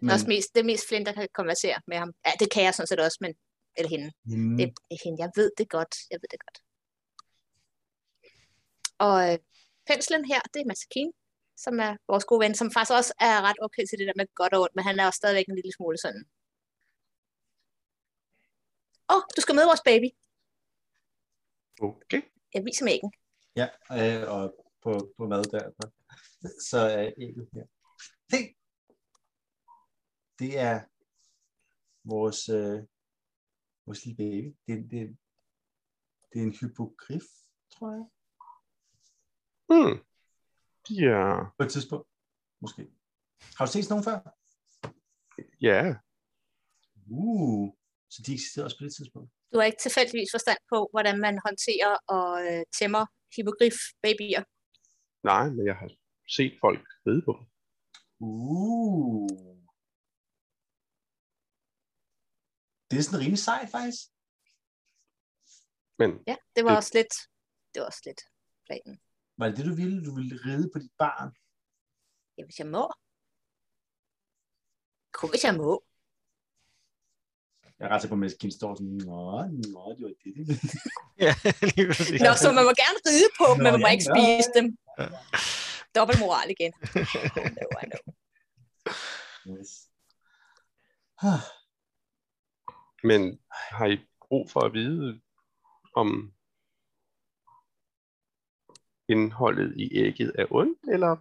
Men, også mest, det er mest Flint, der kan konversere med ham. Ja, det kan jeg sådan set også, men eller hende. mm, Det er hende. Jeg ved det godt. Jeg ved det godt. Og øh, penslen her, det er Masakine, som er vores gode ven, som faktisk også er ret okay til det der med godt og ondt, men han er også stadigvæk en lille smule sådan. Åh, oh, du skal med vores baby. Okay. Jeg viser mæggen. Ja, øh, og på, på mad der. Så er ægget her. Se! Det er vores, øh, vores lille baby. Det, det, det er en hypogrif, tror jeg, Hmm. De er, på et tidspunkt. Måske. Har du set sådan nogen før? ja, Uh, så de eksisterer også på det tidspunkt. Du har ikke tilfældigvis forstand på, hvordan man håndterer og øh, tæmmer hippogrif babyer. nej, men jeg har set folk ride på dem. Uh. Det er sådan rimelig sejt, faktisk. Men Ja, det var Det- også lidt, det var også lidt planen. Var det det, du ville? Du ville ride på dit barn? Ja, hvis jeg må. Kun hvis jeg må. Jeg er ret sikker på, at Kim står sådan, nå, nå, det var det. det. Ja, lige præcis. Nå, så man må gerne ride på dem, men man må ikke spise dem. Ja. Dobbelt moral igen. I know, I know. Yes. Men har I brug for at vide om indholdet i ægget er ondt, eller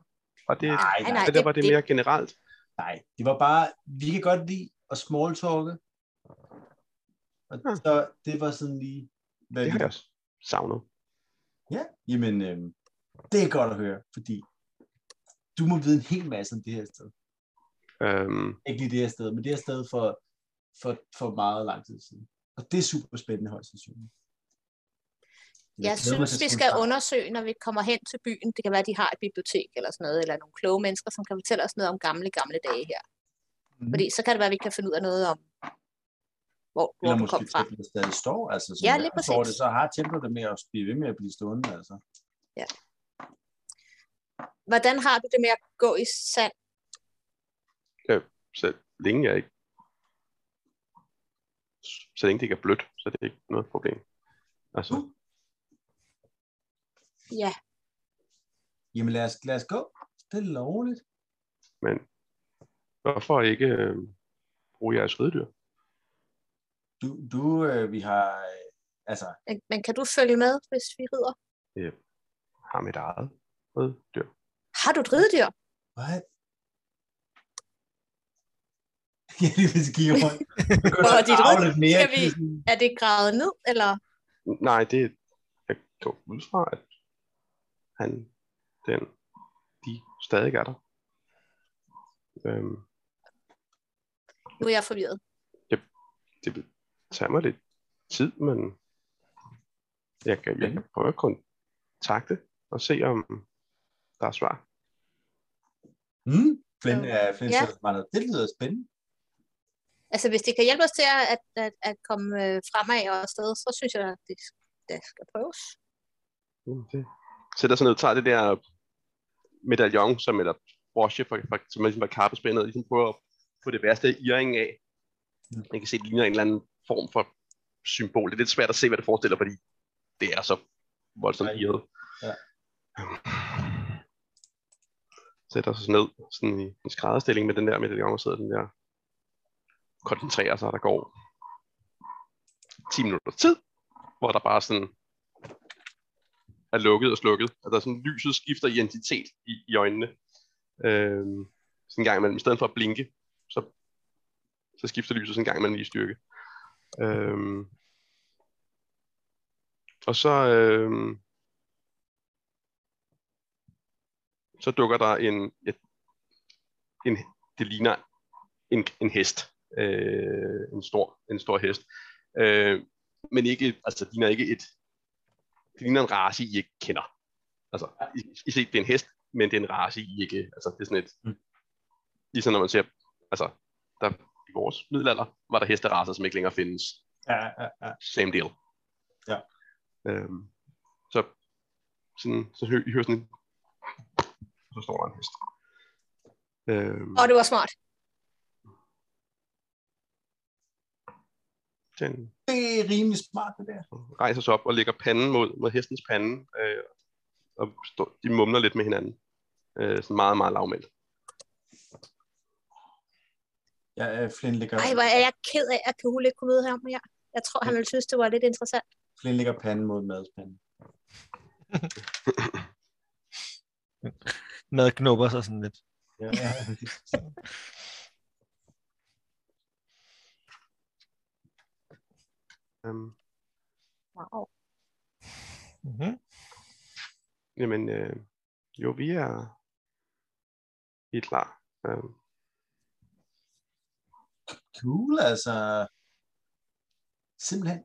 var det, Nej, Nej, det- var det det- mere generelt? nej, det var bare, vi kan godt lide at smalltalke. Og Ja. så det var sådan lige, hvad Det har jeg også savnet. Ja, jamen, øhm, det er godt at høre, fordi du må vide en hel masse om det her sted. Øhm, Ikke lige det her sted, men det her sted for, for, for meget lang tid siden. Og det er super spændende højst sandsynligt. Jeg mig synes, vi skal undersøge, når vi kommer hen til byen. Det kan være, at de har et bibliotek eller sådan noget, eller nogle kloge mennesker, som kan fortælle os noget om gamle, gamle dage her. Mhm. Fordi så kan det være, at vi kan finde ud af noget om, hvor, hvor Eller du måske kom fra. templet stadig står. Altså, som Ja, jeg lige forstår præcis. Det, så har templet det med at blive ved med at blive stående. Altså. Hvordan har du det med at gå i sand? så længe jeg ikke så længe det ikke er blødt, så det er ikke noget problem. Altså, Ja, Jamen lad os, lad os gå. Det er lovligt. men hvorfor ikke øh, bruge jeres riddyr? Du, du øh, vi har, øh, altså, men, men kan du følge med, hvis vi rider? Har mit eget riddyr. Har du et ridedyr? what? Jeg lige vil kigge rundt. Hvor er dit lidt mere. Skal vi- Er det gravet ned, eller? Nej, det jeg går ud fra, at han, den, de stadig er der. Øhm, Nu er jeg forvirret. det vil tage mig lidt tid, men jeg kan, jeg kan prøve at kontakte og se, om der er svar. Hmm? Flynn, Ja. uh, Flynn Ja. noget. Det lyder spændende. Altså, hvis det kan hjælpe os til at, at, at, at komme øh, fremad og afsted, så synes jeg, at det, det skal prøves. Mm, det. Sætter sig ned, tager det der medaljon, som eller brosje, for, for, som er ligesom var kappespændet, og ligesom prøver at få det værste earringen af. Mm. Man kan se, det ligner en eller anden form for symbol. Det er lidt svært at se, hvad det forestiller, fordi det er så voldsomt irret. Ja. Sætter sig ned sådan i en skrædderstilling med den der medaljon, og sidder den der koncentrerer sig, og der går 10 minutter tid, hvor der bare sådan er lukket og slukket. Og der er sådan, lyset skifter identitet i, i øjnene. Øhm, sådan en gang imellem, i stedet for at blinke, så, så skifter lyset sådan en gang imellem i styrke. Øhm, og så, øhm, så dukker der en, et, en det ligner en, en hest. Øh, en, stor, en stor hest. Øh, men ikke, altså, det ligner ikke et, det ligner en race, I ikke kender. Altså, I, I ser, det er en hest, men det er en race, I ikke, altså, det er sådan et, Mm. ligesom når man ser, altså, der, i vores middelalder, var der hesteracer, som ikke længere findes. Ja, ja, ja. Same deal. Ja. Øhm, så, sådan, så hø, I hører sådan en, så står der en hest. Øhm, Og det var smart. den Det er rimelig smart, det der. rejser sig op og lægger panden mod, mod hestens pande, øh, og stå, de mumler lidt med hinanden. Øh, sådan meget, meget lavmældt. Ja, Flynn ligger, Ej, hvor er jeg ked af, at Kahul ikke kunne møde her mere. Jeg tror, han ville synes, det var lidt interessant. Flynn ligger panden mod madspanden. Mad knupper sig sådan lidt. Ja, ja. Øhm, Wow. Mm-hmm. jamen, øh, jo, vi er, vi er klar. Øhm, Cool, altså. Simpelthen.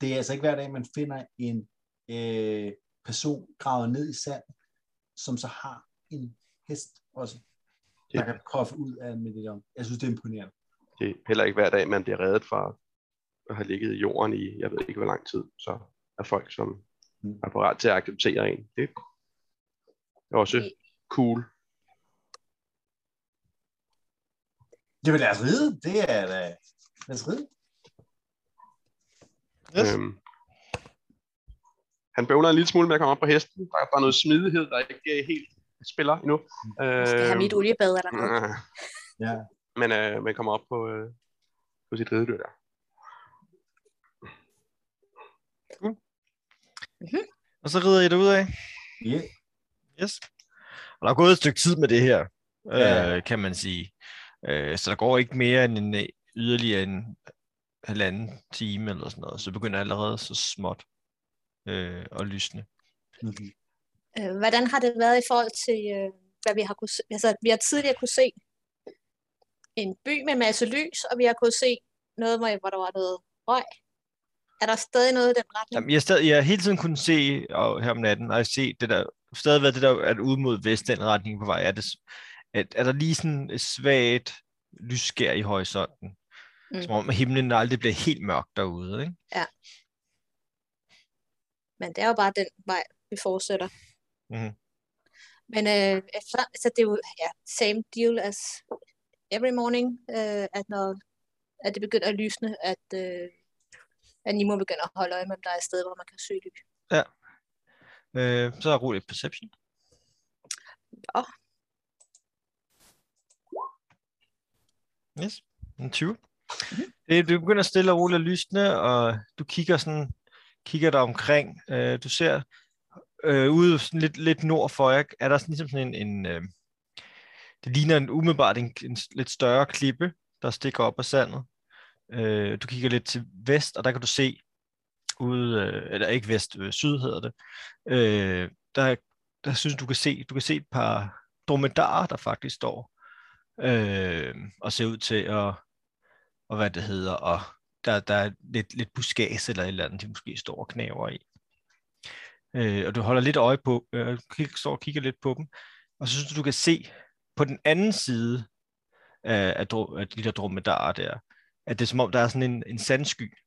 Det er altså ikke hver dag, man finder en øh, person gravet ned i sand, som så har en hest også, der Ja. kan proffe ud af en medaljon. Jeg synes, det er imponerende. det er heller ikke hver dag, man bliver reddet fra at have ligget i jorden i, jeg ved ikke hvor lang tid, så er folk, som Mm. er parat til at acceptere en. Det er også cool. Jamen lad os ride. Det er da... Lad os ride. Yes. Øhm, han bøvler en lille smule med at komme op på hesten. Der, der er noget smidighed, der ikke øh, helt spiller endnu. Jeg skal have mit Øhm, oliebad eller noget. øh, Ja. Men øh, man kommer op på, øh, på sit ridedyr der. Og så rider I derud af. Yeah. Yes. Og der er gået et stykke tid med det her, Ja. øh, kan man sige. Øh, så der går ikke mere end en øh, yderligere en halvanden time eller sådan noget. Så begynder allerede så småt øh, at lysne. Mhm. Øh, Hvordan har det været i forhold til, øh, hvad vi har kunne se? Altså, vi har tidligere kunne se en by med masse lys, og vi har kunne se noget, hvor hvor der var noget røg. Er der stadig noget i den retning? Jamen, jeg, stadig, jeg har hele tiden kunnet se og her om natten, og jeg se det der, stadig været det der, at ude mod vest, den retning på vej, er, det, at, er der lige sådan et svagt lysskær i horisonten. Mm. Mm. Som om himlen aldrig bliver helt mørk derude, ikke? Men det er jo bare den vej, vi fortsætter. Mhm. Men øh, efter, så det er jo ja, same deal as every morning, øh, at når at det begynder at lysne, at, øh, at Nimo begynder at holde øje med, om der er et sted, hvor man kan søge lys. Øh, så er roligt perception. Ja. Yes, en 20. Det, du begynder stille og roligt at lysne, og du kigger sådan, kigger dig omkring. Øh, du ser øh, ude sådan lidt, lidt nord for jer, er der sådan, ligesom sådan en, en øh, det ligner en, umiddelbart en, en lidt større klippe, der stikker op af sandet. Øh, du kigger lidt til vest, og der kan du se ude, øh, eller ikke vest, øh, syd hedder det, øh, der, der synes du kan se, du kan se et par dromedarer, der faktisk står øh, og ser ud til at, og hvad det hedder, og der, der er lidt, lidt buskage eller et eller andet, de måske står og knæver i. Øh, og du holder lidt øje på, øh, kig, står og kigger lidt på dem, og så synes du, du kan se på den anden side af, af, dro- af de der dromedarer der, at det er som om, der er sådan en, en sandsky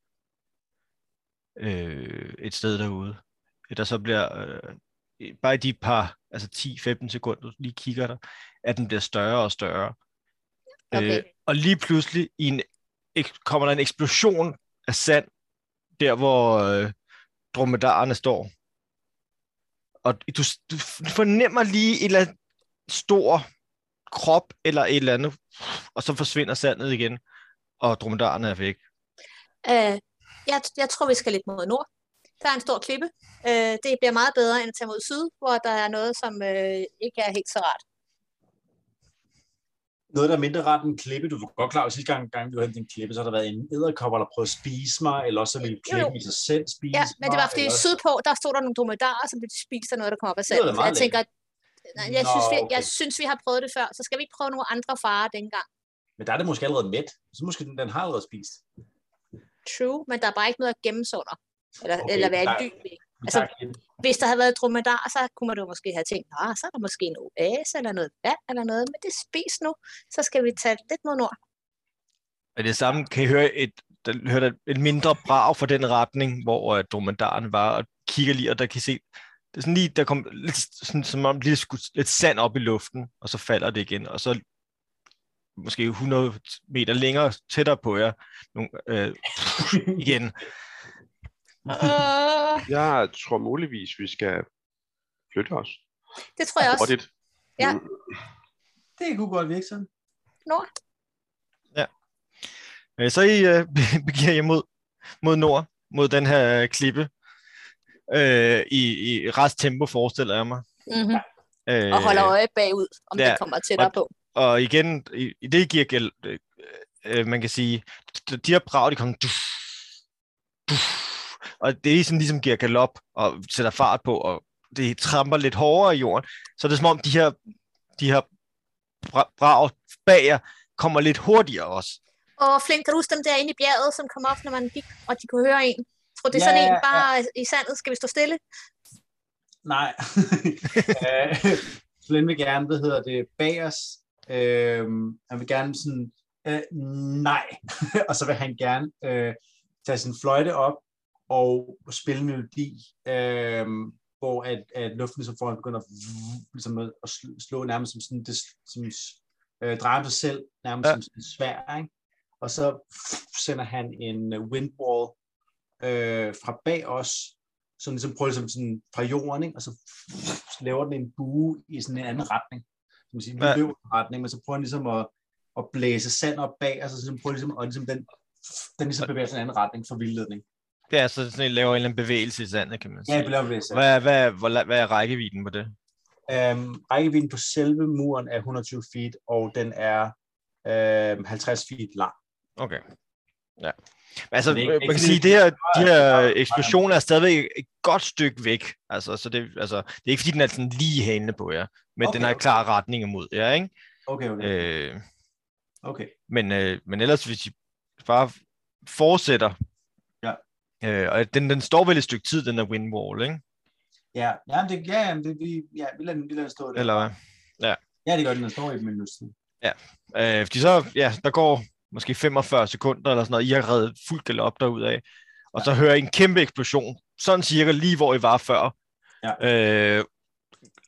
øh, et sted derude, der så bliver, øh, bare i de par, altså 10-15 sekunder, du lige kigger der, at den bliver større og større. Okay. Øh, og lige pludselig i en, kommer der en eksplosion af sand, der hvor øh, dromedarerne står. Og du, du fornemmer lige et eller andet stor krop eller et eller andet, og så forsvinder sandet igen, og dromedarerne er væk. Øh, jeg, jeg tror, vi skal lidt mod nord. Der er en stor klippe. Øh, det bliver meget bedre end at tage mod syd, hvor der er noget, som øh, ikke er helt så rart. Noget, der er mindre ret end klippe. Du var godt klar, at sidste gang, gang vi var en klippe, så har der været en æderkopper, der prøvede at spise mig, eller også så ville klippen i sig selv spise Ja, men det var fordi eller... sydpå, der stod der nogle dromedarer, som blev spist af noget, der kom op af sandet. Jeg tænker, nej, jeg, Nå, synes, vi, jeg okay. synes, vi har prøvet det før, så skal vi ikke prøve nogle andre farer dengang. Men der er det måske allerede mæt. Så måske den, den har allerede spist. True, men der er bare ikke noget at gemme sig under. Eller, Okay, eller være der-. Vi Altså. Hvis der havde været dromedar, så kunne man jo måske have tænkt, ah, så er der måske en oase eller noget vand eller noget, men det spis nu, så skal vi tage lidt mod nord. Og det samme kan I høre et, der høre der et mindre brag fra den retning, hvor uh, dromedaren var, og kigger lige, og der kan I se, det er sådan lige, der kom lidt, sådan, som om lige skudt lidt sand op i luften, og så falder det igen, og så måske 100 meter længere tættere på jer, nogle, øh, igen. Uh, Jeg tror muligvis, vi skal flytte os. det tror jeg også. Hurtigt. Ja. Mm. Det kunne godt virke sådan. Nord. Øh, så I øh, begiver jer mod, mod nord, mod den her klippe, øh, i, i rest tempo, forestiller jeg mig. Mm-hmm. Øh, Og holder øje bagud, om ja, det kommer tættere på. Og igen, i, i det giver gæld, øh, øh, man kan sige, de, de her brag, de kommer, duf, duf, og det er sådan ligesom giver galop og sætter fart på, og det tramper lidt hårdere i jorden. Så det er som om, de her, de her bra- brag bag jer kommer lidt hurtigere også. Og Flint, kan du huske dem der inde i bjerget, som kom op, når man gik, og de kunne høre en? Tror, det er Ja, sådan en ja, bare i sandet. Skal vi stå stille? Nej. Øh, Flynn vil gerne, hvad hedder det, bag os. Øh, han vil gerne sådan, øh, nej. og så vil han gerne øh, tage sin fløjte op og spille melodi, øh, hvor at, at luften ligesom foran begynder at, ligesom at, at slå- nærmest som sådan, det, som øh, drejer sig selv nærmest Ja. som sådan en svær, ikke? og så sender han en windball windwall øh, fra bag os, som ligesom prøver ligesom sådan fra jorden, ikke? og så laver den en bue i sådan en anden retning. Som man siger, vi Ja. løber i en retning, men så prøver han ligesom at, at blæse sand op bag, og så ligesom prøver ligesom, og ligesom den, den ligesom bevæger sig i en anden retning for vildledning. Det er så sådan, en laver en eller anden bevægelse i sandet, kan man sige. Ja, jeg laver bevægelse. Hvad, hvad, hvor, hvad er rækkevidden på det? Øhm, rækkevidden på selve muren er 120 feet, og den er øhm, 50 feet lang. Okay. Ja. Altså, det ikke- man ikke kan fordi sige, det det her, de her eksplosioner er stadigvæk et godt stykke væk. Altså, så det, altså, det er ikke fordi, den er sådan lige hælende på jer, men Okay, den har okay. klar retning imod jer, ikke? Okay, okay. Øh, okay. men, øh, men ellers, hvis I bare fortsætter. Øh, og den, den står vel et stykke tid, den der windwall, ikke? Ja, ja, det, ja, ja, det, vi, ja, vi lader den, vi lader den stå der. Eller hvad? Ja, det gør den, den står i et minut siden. Øh, fordi så, ja, der går måske 45 sekunder eller sådan noget, I har reddet fuld galop derudad, og så hører I en kæmpe eksplosion, sådan cirka lige hvor I var før. Ja. Øh,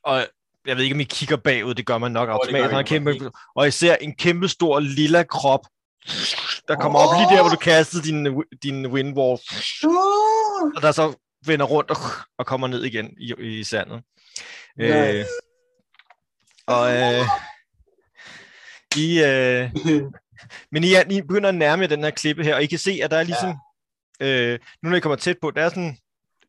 og jeg ved ikke, om I kigger bagud, det gør man nok automatisk, når en kæmpe, og I ser en kæmpe stor lilla krop, der kommer op lige der, hvor du kastede din, din windwall, og der så vender rundt og, og kommer ned igen i, i sandet. Nej. Øh, og øh, I, øh, men I, I begynder at nærme den her klippe her, og I kan se, at der er ligesom, ja. øh, nu når I kommer tæt på, der er sådan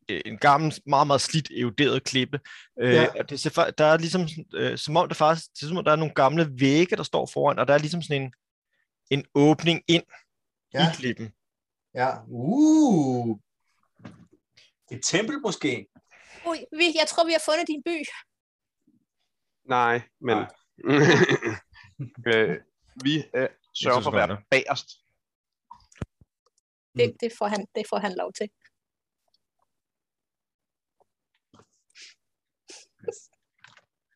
øh, en gammel, meget, meget slidt, eroderet klippe. Øh, Ja. og det der er ligesom, øh, som om der faktisk, det er, som om der er nogle gamle vægge, der står foran, og der er ligesom sådan en, en åbning ind ja. I klippen. Ja. Uh. Et tempel måske? Ui, vi, jeg tror, vi har fundet din by. Nej, men Nej. øh, vi øh, sørger synes for at være det. bagerst. Det, det, får han, det får han lov til.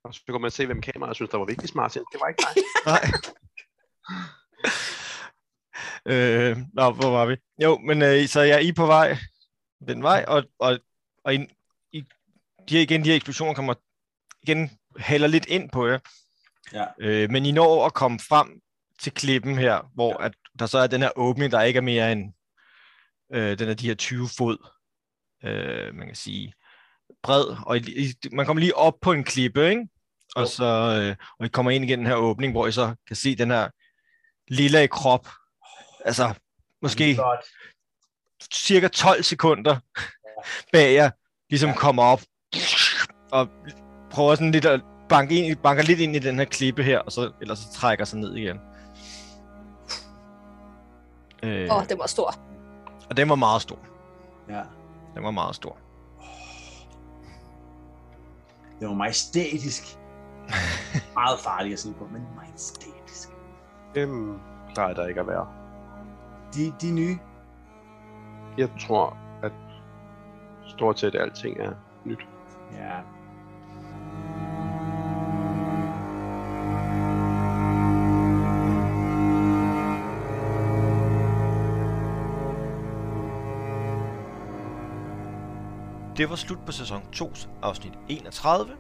Og så kunne man se, hvem kameraet synes, der var vigtigst, Martin. Det var ikke dig. Nej. øh, nå, hvor var vi? Jo, men øh, så jeg er I på vej den vej, og, og, og I, I, de her, igen, de her eksplosioner kommer igen hælder lidt ind på jer. Ja. Øh, men I når at komme frem til klippen her, hvor at der så er den her åbning, der ikke er mere end øh, den er de her 20 fod, øh, man kan sige, bred, og I, I, man kommer lige op på en klippe, ikke? Og så øh, og I kommer ind igen den her åbning, hvor I så kan se den her lille i krop, altså måske Godt. cirka 12 sekunder bag jer, ligesom Ja. kommer op og prøver sådan lidt at banke, ind, banker lidt ind i den her klippe her, og så, ellers så trækker sig ned igen. Øh, Åh, oh, det var stor. og den var meget stor. Ja. Den var meget stor. Det var majestætisk. Meget farligt at se på, men majestætisk. Dem plejer der ikke at være. De, de nye. Jeg tror, at stort set alting er nyt. Ja. Det var slut på sæson 2's afsnit 31.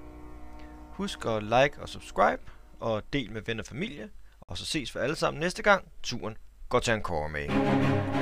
Husk at like og subscribe, og del med venner og familie. Og så ses vi alle sammen næste gang. Turen går til Ankara med.